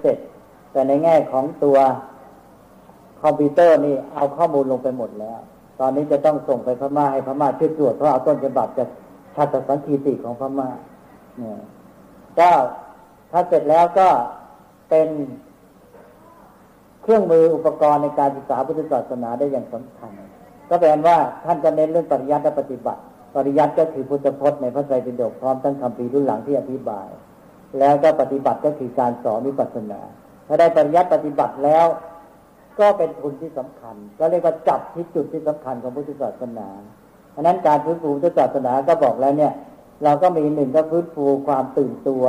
เสร็จ แต่ในแง่ของตัวคอมพิวเตอร์นี่เอาข้อมูลลงไปหมดแล้ว ตอนนี้จะต้องส่งไปพม่าให้พม่าช่วยตรวจเพราะเอาต้นฉบับจากชาติสังคีติของพม่าเนี่ยก็ถ้าเสร็จแล้วก็เป็นเครื่องมืออุปกรณ์ในการศึกษาพุทธศาสนาได้อย่างสำคัญ ก็แปลว่าท่านจะเน้นเรื่องปริยัติและปฏิบัติ ปริยัติก็คือพุทธพจน์ในพระไตรปิฎกพร้อมทั้งคำปีรุ่นหลังที่อธิบาย แล้วก็ปฏิบัติก็คือการสอนวิปัสสนาถ้าได้ปริยัติปฏิบัติแล้ว ก็เป็นทุนที่สำคัญ ก็เรียกว่าจับที่จุดที่สำคัญของพุทธศาสนาเพราะนั้นการฟื้นฟูพุทธศาสนาก็บอกแล้วเนี่ย เราก็มีหนึ่งก็ฟื้นฟูความตื่นตัว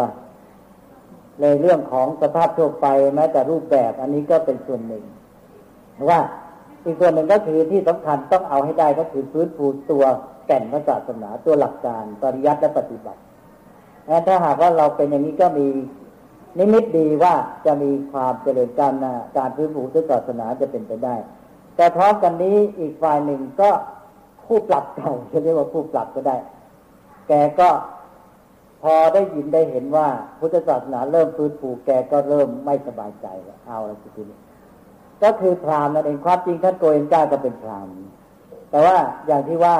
ในเรื่องของสภาพทั่วไปแม้แต่รูปแบบอันนี้ก็เป็นส่วนหนึ่งว่าอีกส่วนหนึ่งก็คือที่สำคัญต้องเอาให้ได้ก็คือฟื้นฟูตัวแก่นพระศาสนาตัวหลักการปริยัติและปฏิบัติ ถ้าหากว่าเราเป็นอย่างนี้ก็มีนิมิตดีว่าจะมีความเจริญก้าวหน้าการฟื้นฟูพุทธศาสนาจะเป็นไปได้ แต่พร้อมกันนี้อีกฝ่ายหนึ่งก็คู่ปรับเก่าจะเรียกว่าคู่ปรับก็ได้ แกก็พอได้ยินได้เห็นว่า พุทธศาสนาเริ่มฟื้นฟูแกก็เริ่มไม่สบายใจแล้วเอาอะไรทีนี้ก็คือพราหมณ์นั่นเองความจริงท่านโกเอนเจ้าก็เป็นพราหมณ์แต่ว่าอย่างที่ว่า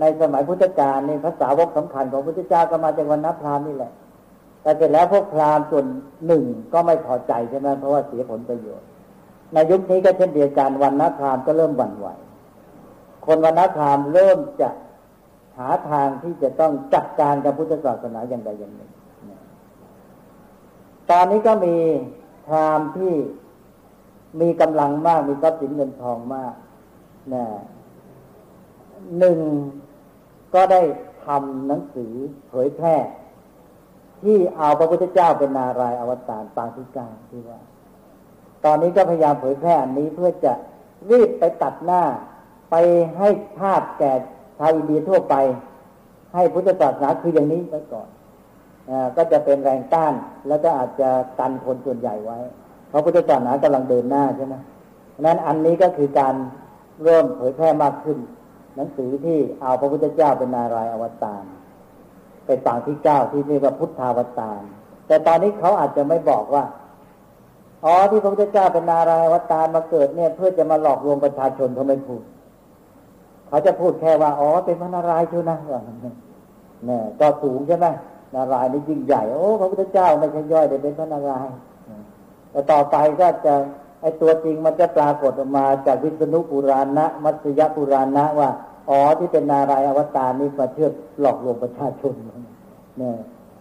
ในสมัยพุทธกาลในภาษาวกสำคัญของพุทธเจ้าก็มาจากวันนับพราหมณ์นี่แหละ แต่เสร็จแล้วพวกพราหมณ์ส่วนหนึ่งก็ไม่พอใจใช่ไหมเพราะว่าเสียผลประโยชน์ ในยุคนี้ก็เช่นเดียวกันวันนับพราหมณ์ก็เริ่มหวั่นไหว คนวันนับพราหมณ์เริ่มจะหาทางที่จะต้องจัดการกับพุทธศาสนาอย่างใดอย่างหนึ่ง ตอนนี้ก็มีพราหมณ์ที่มีกำลังมากมีทรัพย์สินเงินทองมากนะหนึ่ง ก็ได้ทำหนังสือเผยแพร่ ที่เอาพระพุทธเจ้าเป็นนารายอวตารปางที่กางที่ว่า ตอนนี้ก็พยายามเผยแพร่อันนี้เพื่อจะรีบไปตัดหน้า ไปให้ภาพแก่ชาวอินเดียทั่วไป ให้พุทธศาสนาคืออย่างนี้ไปก่อนอก็จะเป็นแรงต้านแล้วก็อาจจะกันคนส่วนใหญ่ไว้ เพราะพุทธศาสนากำลังเดินหน้าใช่ไหมนั้นอันนี้ก็คือการเริ่มเผยแพร่มากขึ้น หนังสือที่เอาพระพุทธเจ้าเป็นนารายอวตารเป็นต่างที่เก้าที่เรียกว่าพุทธาวตารแต่ตอนนี้เขาอาจจะไม่บอกว่าอ๋อที่พระพุทธเจ้าเป็นนารายอวตารมาเกิดเนี่ย เพื่อจะมาหลอกลวงประชาชนเขาไม่พูดเขาจะพูดแค่ว่าอ๋อเป็นพระนารายณ์ชูนะเนี่ยก็สูงใช่ไหมนารายณ์นี่ยิ่งใหญ่โอ้พระพุทธเจ้าไม่ใช่ย่อยแต่เป็นพระนารายณ์แต่ต่อไปก็จะไอตัวจริงมันจะปรากฏออกมาจากวิษณุปุราณะ มัตยปุราณะว่า อ๋อที่เป็นนารายอวตารนี่มาเชื่อหลอกลวงประชาชนเนี่ย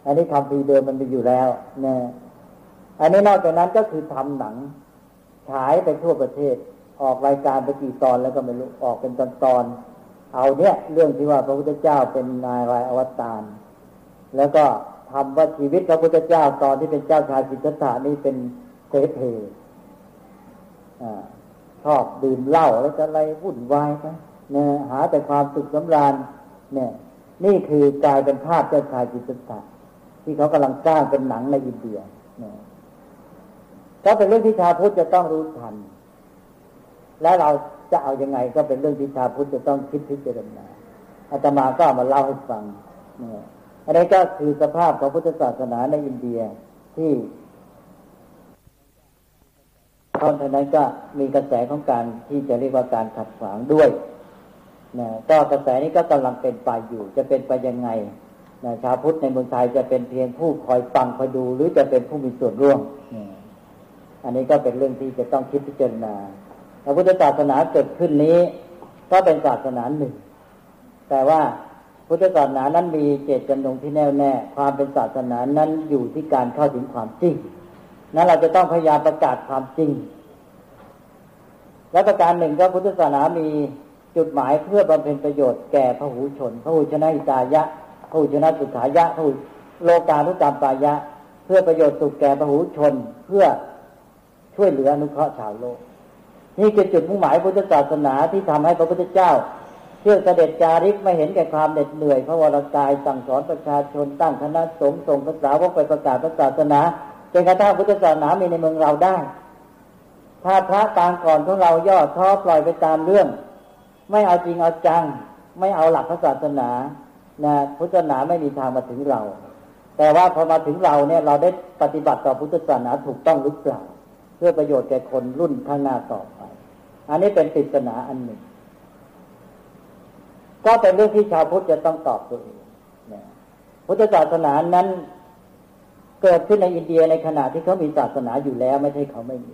อันนี้คำพีเดิมมันมีอยู่แล้วเนี่ยอันนี้นอกจากนั้นก็คือทำหนัง ฉายไปทั่วประเทศ ออกรายการไปกี่ตอนแล้วก็ไม่รู้ออกเป็นตอนตอนเอาเนี่ย เรื่องที่ว่าพระพุทธเจ้าเป็นนายรายอวตารแล้วก็ทำว่าชีวิตพระพุทธเจ้าตอนที่เป็นเจ้าชายสิทธัตถานี่เป็นเสเพชอบดื่มเหล้าแล้วจะอะไรวุ่นวายไปเนี่ยหาแต่ความสุขสำราญเนี่ย นี่คือกลายเป็นภาพเจ้าชายสิทธัตะที่เขากำลังสร้างเป็นหนังในอินเดียเนี่ยก็เป็นเรื่องที่ชาวพุทธจะต้องรู้ทัน แล้วเราจะเอาอยัางไงก็เป็นเรื่องที่ชาวพุทธจะต้องคิดพิจารณาอาตมาก็มาเล่าให้ฟังเนี่ยอันนี้ก็คือสภาพของพุทธศาสนาในอินเดียที่ตอนนั้นก็มีกระแสของการที่จะเรียกว่าการขัดขวางด้วย นะก็กระแสนี้ก็กำลังเป็นไปอยู่ จะเป็นไปยังไงนะชาวพุทธในเมืองไทยจะเป็นเพียงผู้คอยฟังคอยดู หรือจะเป็นผู้มีส่วนร่วม อันนี้ก็เป็นเรื่องที่จะต้องคิดพิจารณาพระพุทธศาสนาเกิดขึ้นนี้ ก็เป็นศาสนาหนึ่ง แต่ว่าพุทธศาสนานั้นมีเจตจำนงที่แน่วแน่ ความเป็นศาสนานั้นอยู่ที่การเข้าถึงความจริง นั้นเราจะต้องพยายามประกาศความจริง และประการหนึ่งก็พุทธศาสนามี จุดหมายเพื่อบำเพ็ญประโยชน์แก่พระหูชนพระหูชนะอิตายะพระหูชนะสุขายะพระหูโลกานุกรรมปายะ เพื่อประโยชน์สุขแก่พระหูชน เพื่อช่วยเหลืออนุเคราะห์ชาวโลก นี่คือจุดมุ่งหมายพุทธศาสนาที่ทำให้พระพุทธเจ้าเชื่อเสด็จจาริกไม่เห็นแก่ความเหน็ดเหนื่อยพระวรากายสั่งสอนประชาชนตั้งคณะสงฆ์ส่งภาษาวกไปประกาศศาสนาจนกระทั่งพุทธศาสนามีในเมืองเราได้ ถ้าพระตางก่อนของเราย่อท้อปล่อยไปตามเรื่อง ไม่เอาจริงเอาจัง ไม่เอาหลักพระศาสนานะพุทธศาสนาไม่มีทางมาถึงเรา แต่ว่าพอมาถึงเราเนี่ยเราได้ปฏิบัติต่อพุทธศาสนาถูกต้องหรือเปล่าเพื่อประโยชน์แก่คนรุ่นข้างหน้าต่อไป อันนี้เป็นปริศนาอันหนึ่ง ก็เป็นเรื่องที่ชาวพุทธจะต้องตอบตัวเองนะพุทธศาสนานั้นเกิดขึ้นในอินเดียในขณะที่เขามีศาสนาอยู่แล้วไม่ใช่เขาไม่มี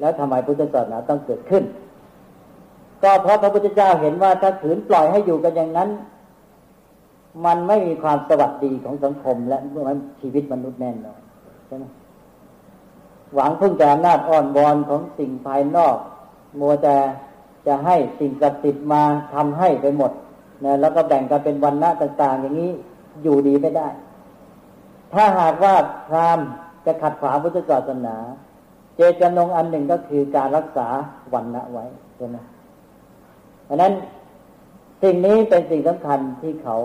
แล้วทำไมพุทธศาสนาต้องเกิดขึ้น ก็เพราะพระพุทธเจ้าเห็นว่าถ้าขืนปล่อยให้อยู่กันอย่างนั้น มันไม่มีความสวัสดีของสังคม และมันชีวิตมนุษย์แน่นอนใช่ไหมหวังพึ่งแต่อำนาจอ่อนวอนของสิ่งภายนอกมัวแต่จะให้สิ่งศักดิ์สิทธิ์มาทำให้ไปหมดนะแล้วก็แบ่งกันเป็นวันณะต่างๆ อย่างนี้อยู่ดีไม่ได้ ถ้าหากว่าพรามจะขัดขวางพุทธศาสนา เจตจำนงอันหนึ่งก็คือการรักษาวันณะไว้ใช่ไหม เพราะนั้นสิ่งนี้เป็นสิ่งสำคัญที่เขา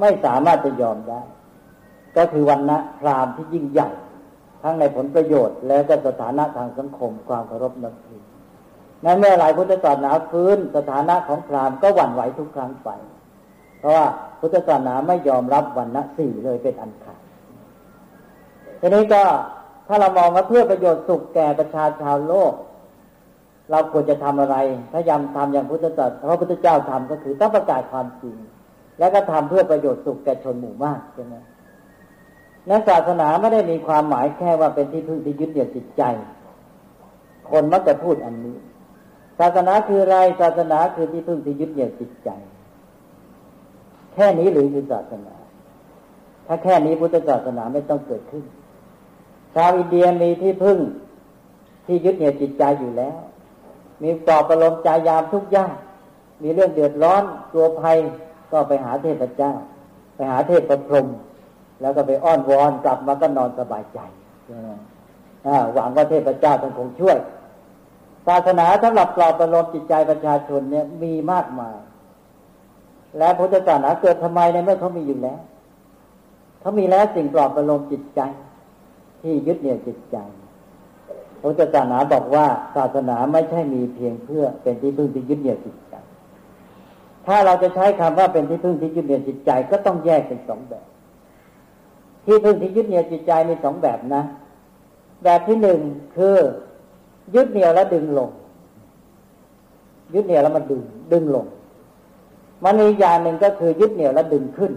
ไม่สามารถจะยอมได้ ก็คือวันนะพรามที่ยิ่งใหญ่ ทั้งในผลประโยชน์และก็สถานะทางสังคมความเคารพนับถือในเมื่อหลายพุทธศาสนาฟื้นสถานะของพรามก็หวั่นไหวทุกครั้งไป เพราะว่าพุทธศาสนาไม่ยอมรับวันนะสี่เลยเป็นอันขาดทีนี้ก็ถ้าเรามองว่าเพื่อประโยชน์สุขแก่ประชาชาวโลก เราควรจะทำอะไรถ้ายังทำอย่างพุทธศาสนาพระพุทธเจ้าทำก็คือต้องประกาศความจริง แล้วก็ทำเพื่อประโยชน์สุขแก่ชนหมู่มากใช่ไหมนั้นศาสนาไม่ได้มีความหมายแค่ว่าเป็นที่พึ่งที่ยึดเหนี่ยวจิตใจ คนมักจะพูดอันนี้ ศาสนาคืออะไร ศาสนาคือที่พึ่งที่ยึดเหนี่ยวจิตใจ แค่นี้หรือคือศาสนา ถ้าแค่นี้พุทธศาสนาไม่ต้องเกิดขึ้น ชาวอินเดียมีที่พึ่งที่ยึดเหนี่ยวจิตใจอยู่แล้ว มีปลอบประโลมใจยามทุกยากมีเรื่องเดือดร้อนตัวภัยก็ไปหาเทพเจ้า ไปหาเทพประพรมแล้วก็ไปอ้อนวอนกลับมาก็นอนสบายใจหวังว่าเทพเจ้าต้องคงช่วยศาสนาสำหรับปลอบประโลมจิตใจประชาชนเนี่ยมีมากมาย และพุทธศาสนาเกิดทำไมในเมื่อเขามีอยู่แล้วเขามีแล้วสิ่งปลอบประโลมจิตใจ ที่ยึดเหนี่ยวจิตใจ พุทธศาสนาบอกว่าศาสนาไม่ใช่มีเพียงเพื่อเป็นที่พึ่งที่ยึดเหนี่ยวจิตใจ ถ้าเราจะใช้คำว่าเป็นที่พึ่งที่ยึดเหนี่ยวจิตใจก็ต้องแยกเป็นสองแบบ ที่พึ่งที่ยึดเหนี่ยวจิตใจมีสองแบบนะ แบบที่หนึ่งคือยึดเหนี่ยวแล้วดึงลง ยึดเหนี่ยวแล้วมันดึง ดึงลง มันมีกอย่างหนึ่งก็คือยึดเหนี่ยวแล้วดึงขึ้น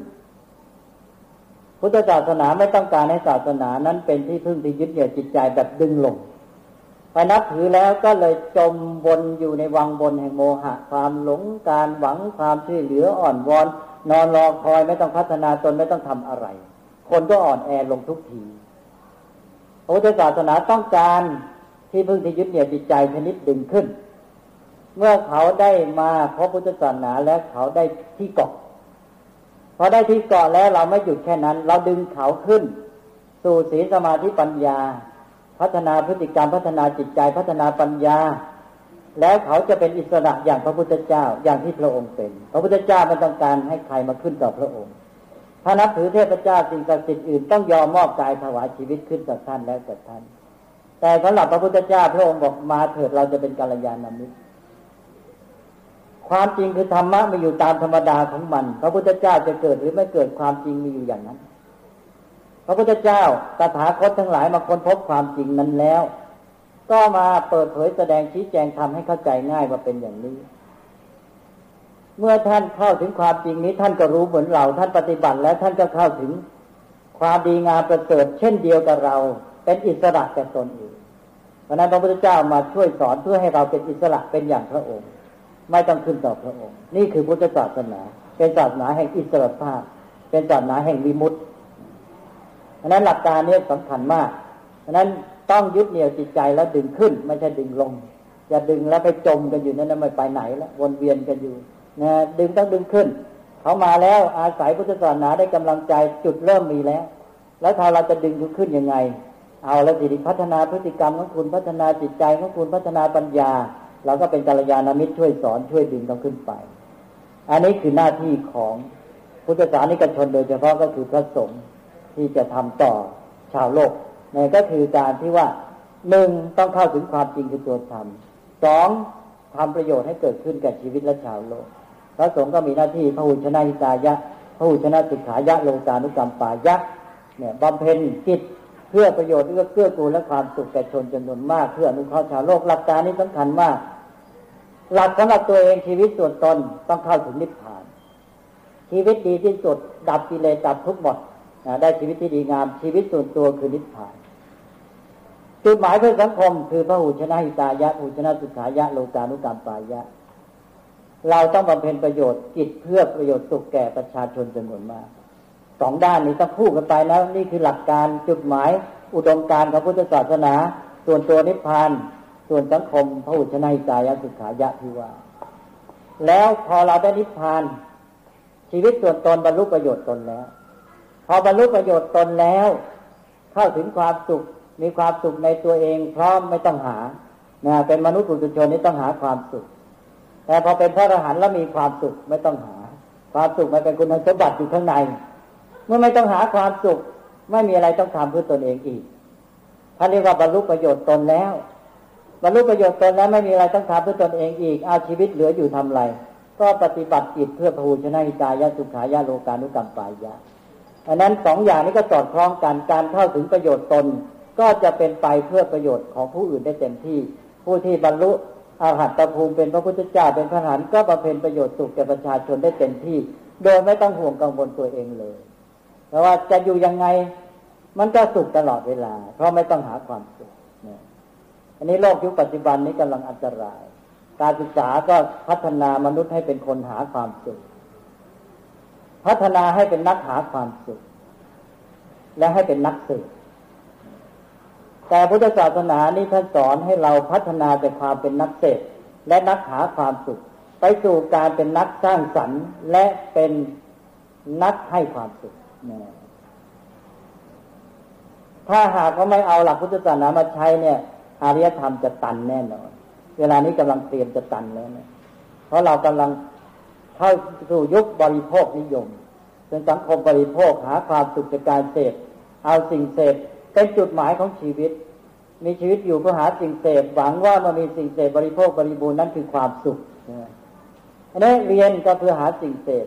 พุทธศาสนาไม่ต้องการให้ศาสนานั้นเป็นที่พึ่งที่ยึดเหนี่ยวจิตใจแบบดึงลง ไปนับถือแล้วก็เลยจมบนอยู่ในวังบนแห่งโมหะ ความหลงการหวังความช่วยเหลืออ่อนวอน นอนรอคอยไม่ต้องพัฒนาตนไม่ต้องทำอะไร คนก็อ่อนแอลงทุกทีพระพุทธศาสนาต้องการที่พึ่งที่ยึดเหนี่ยวจิตใจชนิดดึงขึ้น เมื่อเขาได้มาพบพุทธศาสนาแล้วเขาได้ที่เกาะพอได้ที่เกาะแล้วเราไม่หยุดแค่นั้น เราดึงเขาขึ้น สู่ศีลสมาธิปัญญา พัฒนาพฤติกรรมพัฒนาจิตใจพัฒนาปัญญา แล้วเขาจะเป็นอิสระอย่างพระพุทธเจ้าอย่างที่พระองค์เป็น พระพุทธเจ้าไม่ต้องการให้ใครมาขึ้นต่อพระองค์ ถ้านับถือเทพเจ้าสิ่งศักดิ์สิทธิ์อื่นต้องยอมมอบกายถวายชีวิตขึ้นต่อท่านแล้วแต่ท่าน แต่สำหรับพระพุทธเจ้าพระองค์บอกมาเถิดเราจะเป็นกัลยาณมิตรความจริงคือธรรมะมีอยู่ตามธรรมดาของมัน พระพุทธเจ้าจะเกิดหรือไม่เกิดความจริงมีอยู่อย่างนั้น พระพุทธเจ้าตถาคตทั้งหลายมาค้นพบความจริงนั้นแล้ว ก็มาเปิดเผยแสดงชี้แจงทำให้เข้าใจง่ายว่าเป็นอย่างนี้ เมื่อท่านเข้าถึงความจริงนี้ท่านก็รู้เหมือนเรา ท่านปฏิบัติแล้วท่านก็เข้าถึงความดีงามประเสริฐเช่นเดียวกับเรา เป็นอิสระแก่ตนเองเพราะนั้นพระพุทธเจ้ามาช่วยสอนเพื่อให้เราเป็นอิสระเป็นอย่างพระองค์ ไม่ต้องขึ้นต่อพระองค์ นี่คือพุทธศาสนา เป็นศาสนาแห่งอิสระภาพ เป็นศาสนาแห่งวิมุตติ เพราะนั้นหลักการนี้สำคัญมาก เพราะนั้นต้องยึดเหนี่ยวจิตใจแล้วดึงขึ้น ไม่ใช่ดึงลงอย่าดึงแล้วไปจมกันอยู่นั่นไม่ไปไหนแล้ววนเวียนกันอยู่นะดึงต้องดึงขึ้น เขามาแล้วอาศัยพุทธศาสนาได้กำลังใจจุดเริ่มมีแล้ว แล้วถ้าเราจะดึงขึ้นยังไง เอาแล้วสิพัฒนาพฤติกรรมของคุณพัฒนาจิตใจของคุณพัฒนาปัญญาเราก็เป็นกัลยาณมิตรช่วยสอนช่วยดึงต้องขึ้นไป อันนี้คือหน้าที่ของพุทธศาสนิกชนโดยเฉพาะก็คือพระสงฆ์ ที่จะทำต่อชาวโลกนั่นก็คือการที่ว่าหนึ่งต้องเข้าถึงความจริงคือตัวธรรมสองทำประโยชน์ให้เกิดขึ้นแก่ชีวิตและชาวโลก พระสงฆ์ก็มีหน้าที่พระหุชนะหิตายะพระหุชนะสุขายะโลกานุกรรมปายะเนี่ยบำเพ็ญกิจเพื่อประโยชน์เพื่อเกื้อกูลและความสุขแก่ชนจำนวนมาก เพื่ออนุเคราะห์ชาวโลกหลักการนี้สำคัญมาก หลักสำหรับตัวเองชีวิตส่วนตนต้องเข้าถึงนิพพาน ชีวิตดีที่สุดดับกิเลสดับทุกข์หมด ได้ชีวิตที่ดีงามชีวิตส่วนตัวคือนิพพานจุดหมายเพื่อสังคมคือพระหูชนะหิตายะหูชนะสุขายะโลกานุกรรมปายะ เราต้องบำเพ็ญประโยชน์กิจเพื่อประโยชน์สุขแก่ประชาชนจำนวนมากสองด้านนี้ต้องพูดกันไปนะนี่คือหลักการจุดหมาย อุดมการของพุทธศาสนา ส่วนตัวนิพพานส่วนสังคมพระหุชนะหิตายะสุขายะที่ว่า แล้วพอเราได้นิพพาน ชีวิตส่วนตนบรรลุประโยชน์ตนแล้ว พอบรรลุประโยชน์ตนแล้ว เข้าถึงความสุข มีความสุขในตัวเองพร้อมไม่ต้องหานะเป็นมนุษย์ปุถุชนนี่ต้องหาความสุข แต่พอเป็นพระอรหันต์แล้วมีความสุขไม่ต้องหา ความสุขมันเป็นคุณสมบัติอยู่ข้างใน เมื่อไม่ต้องหาความสุข ไม่มีอะไรต้องทำเพื่อตนเองอีกท่านเรียกว่าบรรลุประโยชน์ตนแล้วบรรลุประโยชน์ตนแล้วไม่มีอะไรต้องทำเพื่อตนเองอีกเอาชีวิตเหลืออยู่ทำไร ก็ปฏิบัติจิตเพื่อพหูชนะหิตายะสุขายะโลกานุกรรมปายะ อันนั้นสองอย่างนี้ก็สอดคล้องกันการเข้าถึงประโยชน์ตน ก็จะเป็นไปเพื่อประโยชน์ของผู้อื่นได้เต็มที่ ผู้ที่บรรลุอาหัตภูมิเป็นพระพุทธเจ้าเป็นพระหันก็บำเพ็ญประโยชน์สุขแก่ประชาชนได้เต็มที่ โดยไม่ต้องห่วงกังวลตัวเองเลยเพราะว่าจะอยู่ยังไงมันก็สุขตลอดเวลา เพราะไม่ต้องหาความสุขเนี่ยอันนี้โลกยุคปัจจุบันนี้กำลังอันตราย การศึกษาก็พัฒนามนุษย์ให้เป็นคนหาความสุข พัฒนาให้เป็นนักหาความสุข และให้เป็นนักสืบแต่พุทธศาสนานี้ท่านสอนให้เราพัฒนาจากความเป็นนักเสพและนักหาความสุข ไปสู่การเป็นนักสร้างสรรค์และเป็นนักให้ความสุขถ้าหากว่าไม่เอาหลักพุทธศาสนามาใช้เนี่ยอารยธรรมจะตันแน่นอน เวลานี้กำลังเตรียมจะตันแล้วเนี่ยเพราะเรากำลัง เข้าสู่ยุคบริโภคนิยม เป็นสังคมบริโภคหาความสุขจากการเสพเอาสิ่งเสพเป็นจุดหมายของชีวิต มีชีวิตอยู่เพื่อหาสิ่งเสพหวังว่ามันมีสิ่งเสพบริโภคบริบูรณ์นั่นคือความสุขอันนี้เรียนก็เพื่อหาสิ่งเสพ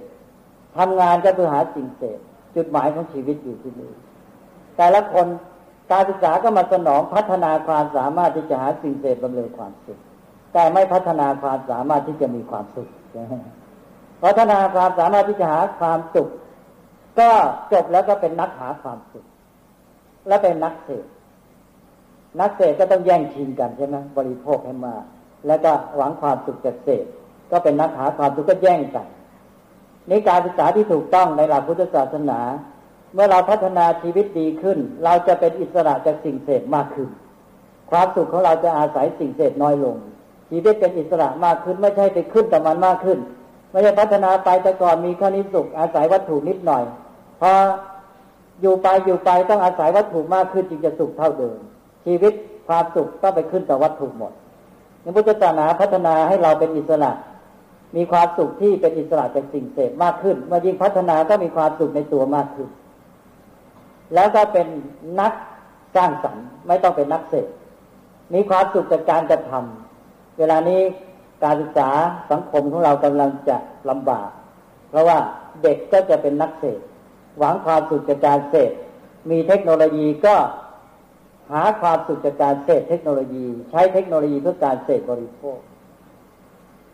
ทำงานก็เพื่อหาสิ่งเสพจุดหมายของชีวิตอยู่ที่นี่แต่ละคนการศึกษาก็มาสนองพัฒนาความสามารถที่จะหาสิ่งเสพบำเรอความสุขแต่ไม่พัฒนาความสามารถที่จะมีความสุข พัฒนาความสามารถที่จะหาความสุข ก็จบแล้วก็เป็นนักหาความสุข และเป็นนักเสพนักเสพก็ต้องแย่งชิงกันใช่ไหมบริโภคให้มา แล้วก็หวังความสุขจากเสพก็เป็นนักหาความสุขก็แย่งกันนี่การศึกษาที่ถูกต้องในหลักพุทธศาสนา เมื่อเราพัฒนาชีวิตดีขึ้น เราจะเป็นอิสระจากสิ่งเสพมากขึ้น ความสุขของเราจะอาศัยสิ่งเสพน้อยลงชีวิตเป็นอิสระมากขึ้นไม่ใช่ไปขึ้นแต่มันมากขึ้น ไม่ใช่พัฒนาไปแต่ก่อนมีแค่นี้สุขอาศัยวัตถุนิดหน่อยพออยู่ไปอยู่ไปต้องอาศัยวัตถุมากขึ้นจึงจะสุขเท่าเดิม ชีวิตความสุขต้องไปขึ้นต่อวัตถุหมดในพุทธศาสนาพัฒนาให้เราเป็นอิสระ มีความสุขที่เป็นอิสระจากสิ่งเสพมากขึ้น เมื่อยิ่งพัฒนาก็มีความสุขในตัวมากขึ้น แล้วก็เป็นนักสร้างสรรค์ไม่ต้องเป็นนักเสพมีความสุขจากการกระทำเวลานี้ การศึกษาสังคมของเรากำลังจะลำบาก เพราะว่าเด็กก็จะเป็นนักเสพหวังความสุขจากการเสพมีเทคโนโลยีก็หาความสุขจากการเสพเทคโนโลยี ใช้เทคโนโลยีเพื่อการเสพบริโภค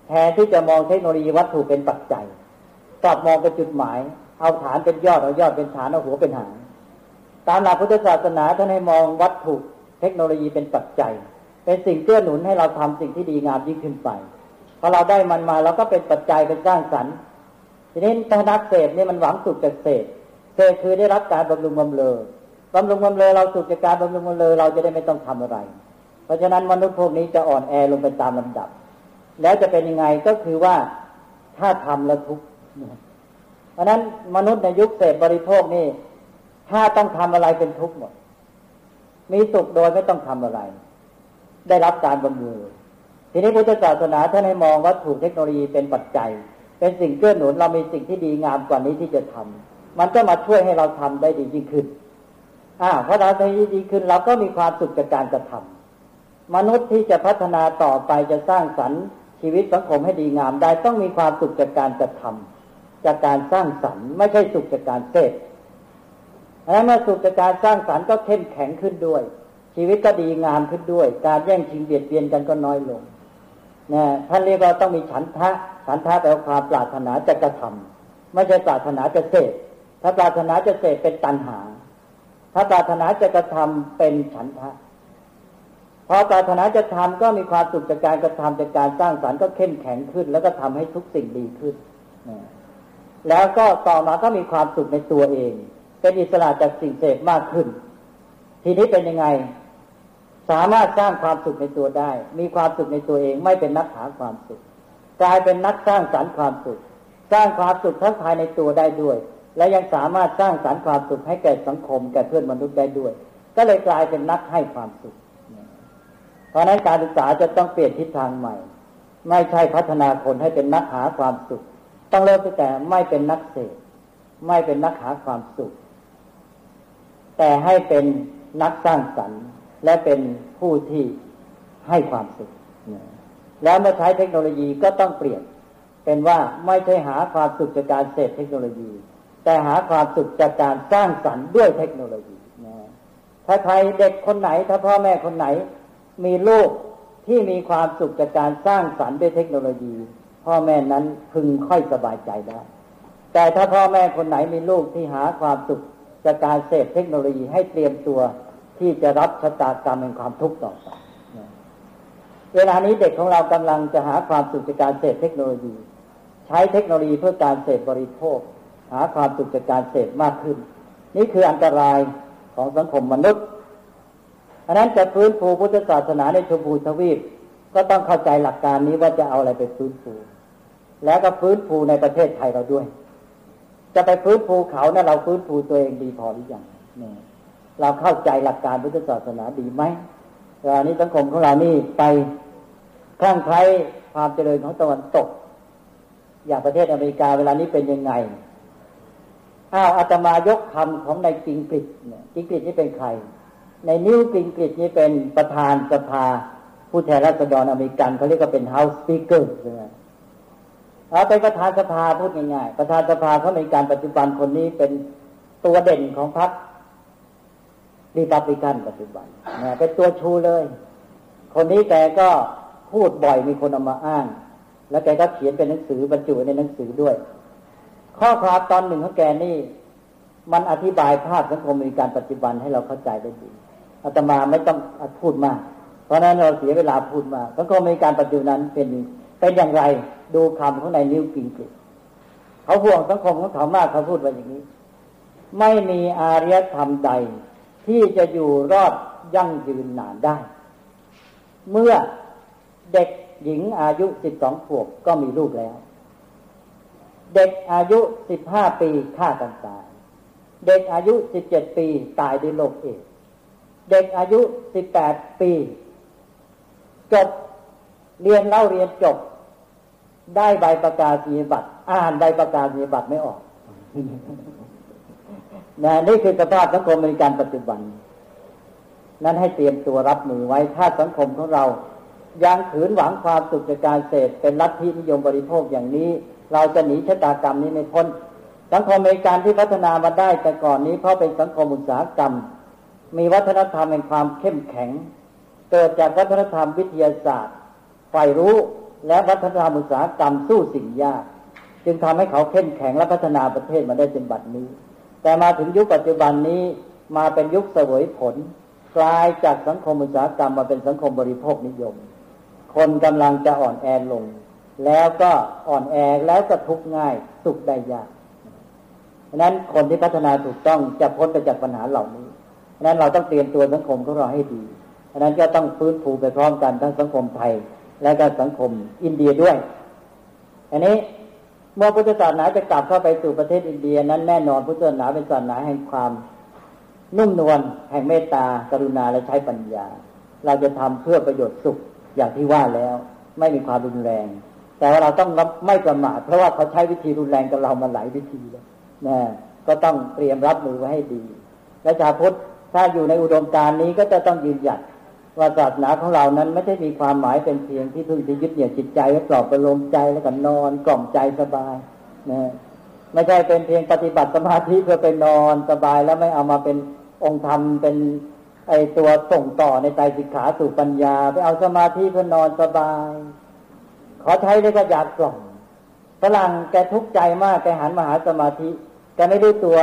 แทนที่จะมองเทคโนโลยีวัตถุเป็นปัจจัยกลับมองเป็นจุดหมาย เอาฐานเป็นยอดเอายอดเป็นฐานเอาหัวเป็นหางตามหลักพุทธศาสนาท่านให้มองวัตถุเทคโนโลยีเป็นปัจจัย เป็นสิ่งเกื้อหนุนให้เราทำสิ่งที่ดีงามยิ่งขึ้นไปพอเราได้มันมาเราก็เป็นปัจจัยเป็นสร้างสรรค์ทีนี้ถ้านักเสพนี่มันหวังสุขจากเสพเศษคือได้รับการบำรุงบำเรอบำรุงบำเรอเราสุขจากการบำรุงบำเรอเราจะได้ไม่ต้องทำอะไร เพราะฉะนั้นมนุษย์พวกนี้จะอ่อนแอลงไปตามลำดับ แล้วจะเป็นยังไงก็คือว่าถ้าทำแล้วทุกข์เพราะนั้นมนุษย์ในยุคเศษบริโภคนี่ ถ้าต้องทำอะไรเป็นทุกข์หมด มีสุขโดยไม่ต้องทำอะไร ได้รับการบำรุงทีนี้พุทธศาสนาท่านให้มองวัตถุเทคโนโลยีเป็นปัจจัย เป็นสิ่งเกื้อหนุนเรามีสิ่งที่ดีงามกว่านี้ที่จะทำมันก็มาช่วยให้เราทำได้ดียิ่งขึ้นอ่าเพราะเราได้ดีขึ้นเราก็มีความสุขจากการกระทำมนุษย์ที่จะพัฒนาต่อไปจะสร้างสรรค์ชีวิตสังคมให้ดีงามได้ต้องมีความสุขจากการกระทำจากการสร้างสรรค์ไม่ใช่สุขจากการเสพแล้วเมื่อสุขจากการสร้างสรรค์ก็เข้มแข็งขึ้นด้วย ชีวิตก็ดีงามขึ้นด้วย การแย่งชิงเบียดเบียนกันก็น้อยลงนะท่านเรียกว่าต้องมีฉันทะ ฉันทะแปลว่าความปรารถนาจะกระทำไม่ใช่ปรารถนาจะเสพถ้าปรารถนาจะเสพเป็นตัณหา ถ้าปรารถนาจะกระทำเป็นฉันทะพอปรารถนาจะทำก็มีความสุขจากการกระทำจากการสร้างสรรค์ก็เข้มแข็งขึ้น แล้วก็ทำให้ทุกสิ่งดีขึ้น แล้วก็ต่อมาก็มีความสุขในตัวเอง เป็นอิสระจากสิ่งเสพมากขึ้น ทีนี้เป็นยังไง สามารถสร้างความสุขในตัวได้ มีความสุขในตัวเองไม่เป็นนักหาความสุข กลายเป็นนักสร้างสรรค์ความสุข สร้างความสุขทั้งภายในตัวได้ด้วย และยังสามารถสร้างสรรค์ความสุขให้แก่สังคมแก่เพื่อนมนุษย์ได้ด้วย ก็เลยกลายเป็นนักให้ความสุขราะนั้นการศึกษาจะต้องเปลี่ยนทิศทางใหม่ ไม่ใช่พัฒนาคนให้เป็นนักหาความสุข ต้องเริ่มตั้งแต่ไม่เป็นนักเสพไม่เป็นนักหาความสุข แต่ให้เป็นนักสร้างสรรค์ และเป็นผู้ที่ให้ความสุข แล้วเมื่อใช้เทคโนโลยีก็ต้องเปลี่ยน เป็นว่าไม่ใช่หาความสุขจากการเสพเทคโนโลยี แต่หาความสุขจากการสร้างสรรค์ด้วยเทคโนโลยีถ้าใครเด็กคนไหน ถ้าพ่อแม่คนไหน มีลูกที่มีความสุขจากการสร้างสรรค์ด้วยเทคโนโลยี พ่อแม่นั้นพึงค่อยสบายใจได้แต่ถ้าพ่อแม่คนไหนมีลูกที่หาความสุขจากการเสพเทคโนโลยีให้เตรียมตัว ที่จะรับชะตากรรมแห่งความทุกข์ต่อไปเวลานี้เด็กของเรากำลังจะหาความสุขจากการเสพเทคโนโลยี ใช้เทคโนโลยีเพื่อการเสพบริโภค หาความสุขจากการเสพมากขึ้น นี่คืออันตรายของสังคมมนุษย์อันนั้นจะฟื้นฟูพุทธศาสนาในชมพูทวีปก็ต้องเข้าใจหลักการนี้ว่าจะเอาอะไรไปฟื้นฟู แล้วก็ฟื้นฟูในประเทศไทยเราด้วย จะไปฟื้นฟูเขานะ่ะเราฟื้นฟูตัวเองดีพอหรือยัง เราเข้าใจหลักการพุทธศาสนาดีไหมเวลานี้สังคมของเรานี่ไปคลั่งไคล้ความเจริญของตะวันตก อย่างประเทศอเมริกาเวลานี้เป็นยังไงอ้าวอาตมายกคำของนายจิงกฤษเนี่ยจิงกฤษนี่เป็นใคร ในนิวกิงกฤษนี่เป็นประธานสภาผู้แทนราษฎรอเมริกันเขาเรียกว่าเป็น House Speaker ใช่ไหมเอาเป็นประธานสภาพูดง่ายๆ ประธานสภาเขาอเมริกันปัจจุบันคนนี้เป็นตัวเด่นของพรรค รีพับลิกันปัจจุบันนะเป็นตัวชูเลย คนนี้แกก็พูดบ่อยมีคนเอามาอ้าง แล้วแกก็เขียนเป็นหนังสือบรรจุในหนังสือด้วย ข้อความตอนหนึ่งของแกนี่ มันอธิบายภาพสังคมมริกันปัจจุบันให้เราเข้าใจได้ดีอาตมาไม่ต้องพูดมาก เพราะนั้นเราเสียเวลาพูดมากสังคมมริกันปัจจุบันนั้นเป็นเป็นอย่างไรดูคำของนายนิวกิงกฤษเขาห่วงสังคมของเขามากเขาพูดว่าอย่างนี้ ไม่มีอารยธรรมใด ที่จะอยู่รอดยั่งยืนนานได้ เมื่อเด็กหญิงอายุสิบสองขวบก็มีลูกแล้ว เด็กอายุสิบห้าปีฆ่ากันตาย เด็กอายุสิบเจ็ดปีตายด้วยโรคเอดเด็กอายุสิบแปดปีจบเรียนเล่าเรียนจบ ได้ใบประกาศนียบัตรอ่านใบประกาศนียบัตรไม่ออก นะนี่คือสภาพสังคมในการปัจจุบัน นั้นให้เตรียมตัวรับมือไว้ถ้าสังคมของเรา ยังถืนหวังความสุขจากการเสพเป็นลัทธินิยมบริโภคอย่างนี้ เราจะหนีชะตากรรมนี้ไม่พ้นสังคมในการที่พัฒนามาได้แต่ก่อนนี้เพราะเป็นสังคมอุตสาหกรรม มีวัฒนธรรมแห่งความเข้มแข็ง เกิดจากวัฒนธรรมวิทยาศาสตร์ฝ่ายรู้และวัฒนธรรมอุตสาหกรรมสู้สิ่งยาก จึงทำให้เขาเข้มแข็งและพัฒนาประเทศมาได้จนบัดนี้ แต่มาถึงยุคปัจจุบันนี้มาเป็นยุคเสวยผล กลายจากสังคมอุตสาหกรรมมาเป็นสังคมบริโภคนิยม คนกำลังจะอ่อนแอลง แล้วก็อ่อนแอแล้วก็ทุกข์ง่ายสุขได้ยากดังนั้นคนที่พัฒนาถูกต้องจะพ้นไปจากปัญหาเหล่านี้นั้นเราต้องเตรียมตัวสังคมของเราให้ดีดังนั้นก็ต้องฟื้นฟูไปพร้อมกันทั้งสังคมไทย และก็สังคมอินเดียด้วยอันนี้ เมื่อพุทธศาสนาจะกลับเข้าไปสู่ประเทศอินเดียนั้นแน่นอนพุทธศาสนาเป็นศาสนาแห่งความนุ่มนวลแห่งเมตตากรุณาและใช้ปัญญา เราจะทำเพื่อประโยชน์สุขอย่างที่ว่าแล้ว ไม่มีความรุนแรง แต่ว่าเราต้องรับไม่ประมาทเพราะว่าเขาใช้วิธีรุนแรงกับเรามาหลายวิธีแล้วนะก็ต้องเตรียมรับมือไว้ให้ดี และชาวพุทธถ้าอยู่ในอุดมการณ์นี้ก็จะต้องยืนหยัด ว่าศาสนาของเรานั้นไม่ใช่มีความหมายเป็นเพียงที่พึ่งที่ยึดเหนี่ยวจิตใจไว้ปลอบประโลมใจแล้วก็นอนกล่อมใจสบายนะไม่ใช่เป็นเพียงปฏิบัติสมาธิเพื่อไปนอนสบายแล้วไม่เอามาเป็นองค์ธรรมเป็นไอตัวส่งต่อในใจสิกขาสู่ปัญญา ไปเอาสมาธิเพื่อนอนสบาย ขอใช้ได้ก็อยากกล่อมฝรั่งแกทุกข์ใจมากแกหันมาหาสมาธิแกไม่รู้ตัว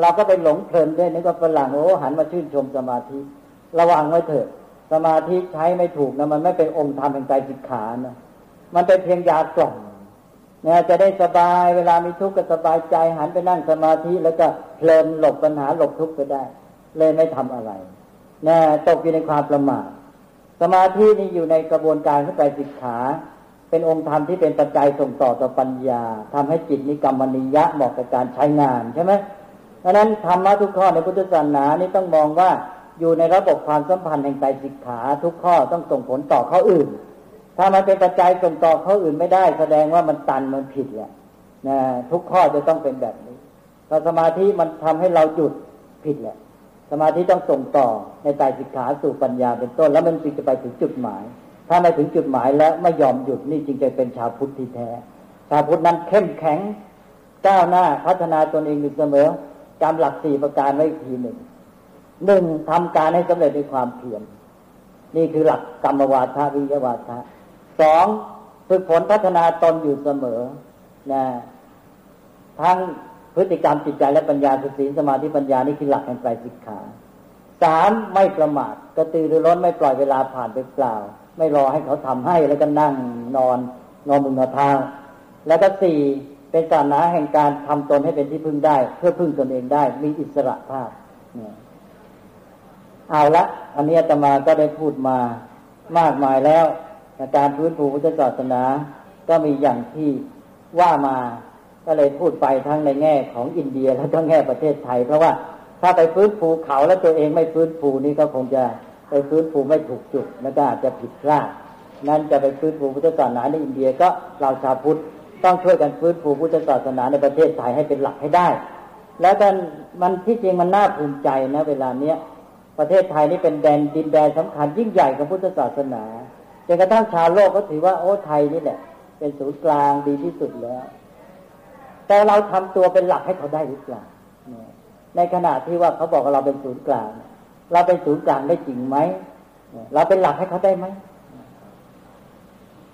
เราก็ไปหลงเพลินด้วยนึกว่าฝรั่งโอ้หันมาชื่นชมสมาธิ ระวังไว้เถอะ สมาธิใช้ไม่ถูกนะมันไม่เป็นองค์ธรรมแห่งใจสิกขานะมันเป็นเพียงยากล่อมเนี่ยจะได้สบายเวลามีทุกข์ก็สบายใจหันไปนั่งสมาธิแล้วก็เพลินหลบปัญหาหลบทุกข์ไปได้ เลยไม่ทำอะไรนะตกอยู่ในความประมาทสมาธินี่อยู่ในกระบวนการของใจสิกขา เป็นองค์ธรรมที่เป็นปัจจัยส่งต่อต่อปัญญาทำให้จิตนิกรรมนิยะเหมาะกับการใช้งานใช่ไหมดังนั้นธรรมะทุกข้อในพุทธศาสนานี่ต้องมองว่า อยู่ในระบบความสัมพันธ์แห่งใจสิกขาทุกข้อต้องส่งผลต่อข้ออื่น ถ้ามันเป็นปัจจัยส่งต่อข้ออื่นไม่ได้ แสดงว่ามันตันมันผิดแหละนะทุกข้อจะต้องเป็นแบบนี้ถ้าสมาธิมันทำให้เราหยุดผิดแหละ สมาธิต้องส่งต่อในใจสิกขาสู่ปัญญาเป็นต้น แล้วมันจึงจะไปถึงจุดหมาย ถ้าไม่ถึงจุดหมายแล้วไม่ยอมหยุดนี่จึงจะเป็นชาวพุทธที่แท้ ชาวพุทธนั้นเข้มแข็งก้าวหน้าพัฒนาตนเองอยู่เสมอจำหลักสี่ประการไว้อีกทีหนึ่ง หนึ่งทำการให้สำเร็จด้วยความเพียรนี่คือหลักกรรมวาทะวิยวาทะสองฝึกฝนพัฒนาตนอยู่เสมอนะทั้งพฤติกรรมจิตใจและปัญญาคือศีลสมาธิปัญญานี่คือหลักแห่งใจสิกขาสามไม่ประมาทกระตือรือร้นไม่ปล่อยเวลาผ่านไปเปล่า ไม่รอให้เขาทำให้แล้วก็นั่งนอนนอนมุงนอนทางแล้วก็สี่เป็นศาสนาแห่งการทำตนให้เป็นที่พึ่งได้ เพื่อพึ่งตนเองได้ มีอิสระภาพเนี่ย เอาละ อันนี้อาตมาก็ได้พูดมามากมายแล้วการพื้นฟูพุทธศาสนา ก็มีอย่างที่ว่ามาก็เลยพูดไปทั้งในแง่ของอินเดียและก็แง่ประเทศไทย เพราะว่าถ้าไปฟื้นฟูเขาแล้วตัวเองไม่ฟื้นฟูนี่ก็คงจะไปฟื้นฟูไม่ถูกจุดแล้วก็อาจจะผิดพลาดนั้นจะไปฟื้นฟูพุทธศาสนาในอินเดียก็เราชาวพุทธต้องช่วยกันฟื้นฟูพุทธศาสนาในประเทศไทยให้เป็นหลักให้ได้ แล้วกันมันที่จริงมันน่าภูมิใจนะเวลาเนี้ย ประเทศไทยนี่เป็นแดนดินแดนสำคัญยิ่งใหญ่ของพุทธศาสนาจนกระทั่งชาวโลกก็ถือว่าโอ้ไทยนี่แหละเป็นศูนย์กลางดีที่สุดแล้ว แต่เราทำตัวเป็นหลักให้เขาได้หรือเปล่าในขณะที่ว่าเขาบอกว่าเราเป็นศูนย์กลาง เราเป็นศูนย์กลางได้จริงไหมเราเป็นหลักให้เขาได้ไหม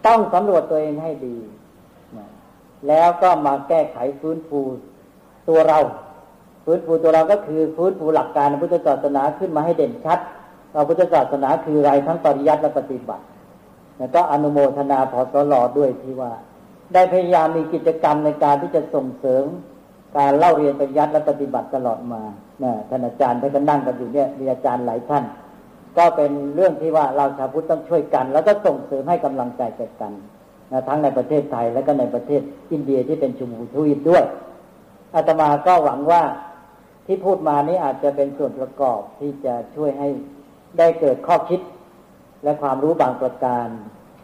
ต้องสำรวจตัวเองให้ดี แล้วก็มาแก้ไขฟื้นฟูตัวเรา ฟื้นฟูตัวเราก็คือฟื้นฟูหลักการพุทธศาสนาขึ้นมาให้เด่นชัดเราพุทธศาสนาคืออะไรทั้งปริยัติและปฏิบัติแล้วก็อนุโมทนาพอสลอด้วยที่ว่า ได้พยายามมีกิจกรรมในการที่จะส่งเสริม การเล่าเรียนปริยัติและปฏิบัติตลอดมาเนี่ยท่านอาจารย์ท่านก็นั่งกันอยู่เนี่ยมีอาจารย์หลายท่านก็เป็นเรื่องที่ว่าเราชาวพุทธต้องช่วยกัน แล้วก็ส่งเสริมให้กำลังใจแก่กันนะทั้งในประเทศไทยและก็ในประเทศอินเดียที่เป็นชุมพูทวีปด้วยอาตมาก็หวังว่า ที่พูดมานี้อาจจะเป็นส่วนประกอบที่จะช่วยให้ได้เกิดข้อคิด และความรู้บางประการ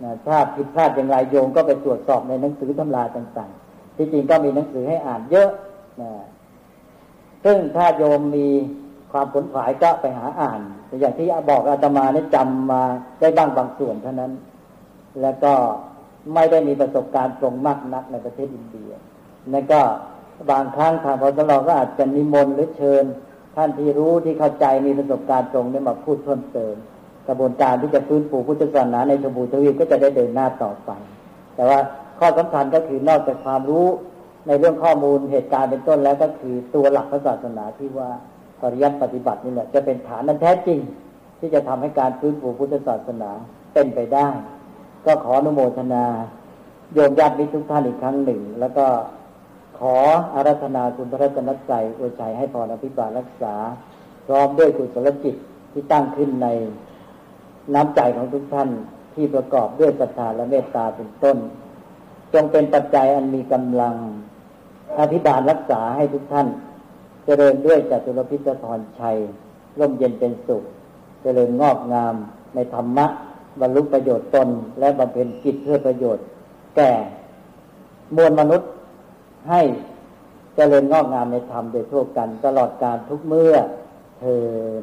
นะถ้าผิดพลาดอย่างไรโยมก็ไปตรวจสอบในหนังสือตำราต่างๆ ที่จริงก็มีหนังสือให้อ่านเยอะนะซึ่งถ้าโยมมีความผลผายก็ไปหาอ่านแต่อย่างที่บอกอาตมาเนี่ยจำมาได้บ้างบางส่วนเท่านั้น แล้วก็ไม่ได้มีประสบการณ์ตรงมากนักในประเทศอินเดียนั่นก็ บางครั้งทางพสลก็อาจจะนิมนต์หรือเชิญ ท่านที่รู้ที่เข้าใจมีประสบการณ์ตรงนี้มาพูดเพิ่มเติม กระบวนการที่จะฟื้นฟูพุทธศาสนาในชมพูทวีปก็จะได้เดินหน้าต่อไป แต่ว่าข้อสำคัญก็คือนอกจากความรู้ในเรื่องข้อมูลเหตุการณ์เป็นต้นแล้วก็คือตัวหลักศาสนาที่ว่าปริยัติปฏิบัตินี่แหละจะเป็นฐานนั้นแท้จริง ที่จะทำให้การฟื้นฟูพุทธศาสนาเป็นไปได้ ก็ขออนุโมทนา โยมญาติมิตรทุกท่านอีกครั้งหนึ่ง แล้วก็ ขออารัธนาคุณพระรัตนตรัยอวยชัยให้พรอภิบาลรักษา พร้อมด้วยกุศลจิตที่ตั้งขึ้นในน้ำใจของทุกท่านที่ประกอบด้วยศรัทธาและเมตตาเป็นต้น จงเป็นปัจจัยอันมีกำลังอภิบาลรักษาให้ทุกท่าน เจริญด้วยจตุรพิธรรชัย ร่มเย็นเป็นสุข เจริญงอกงามในธรรมะบรรลุประโยชน์ตน และบำเพ็ญกิจเพื่อประโยชน์ แก่มวลมนุษย์ ให้เจริญงอกงามในธรรมโดยทั่วกัน ตลอดการทุกเมื่อเทอ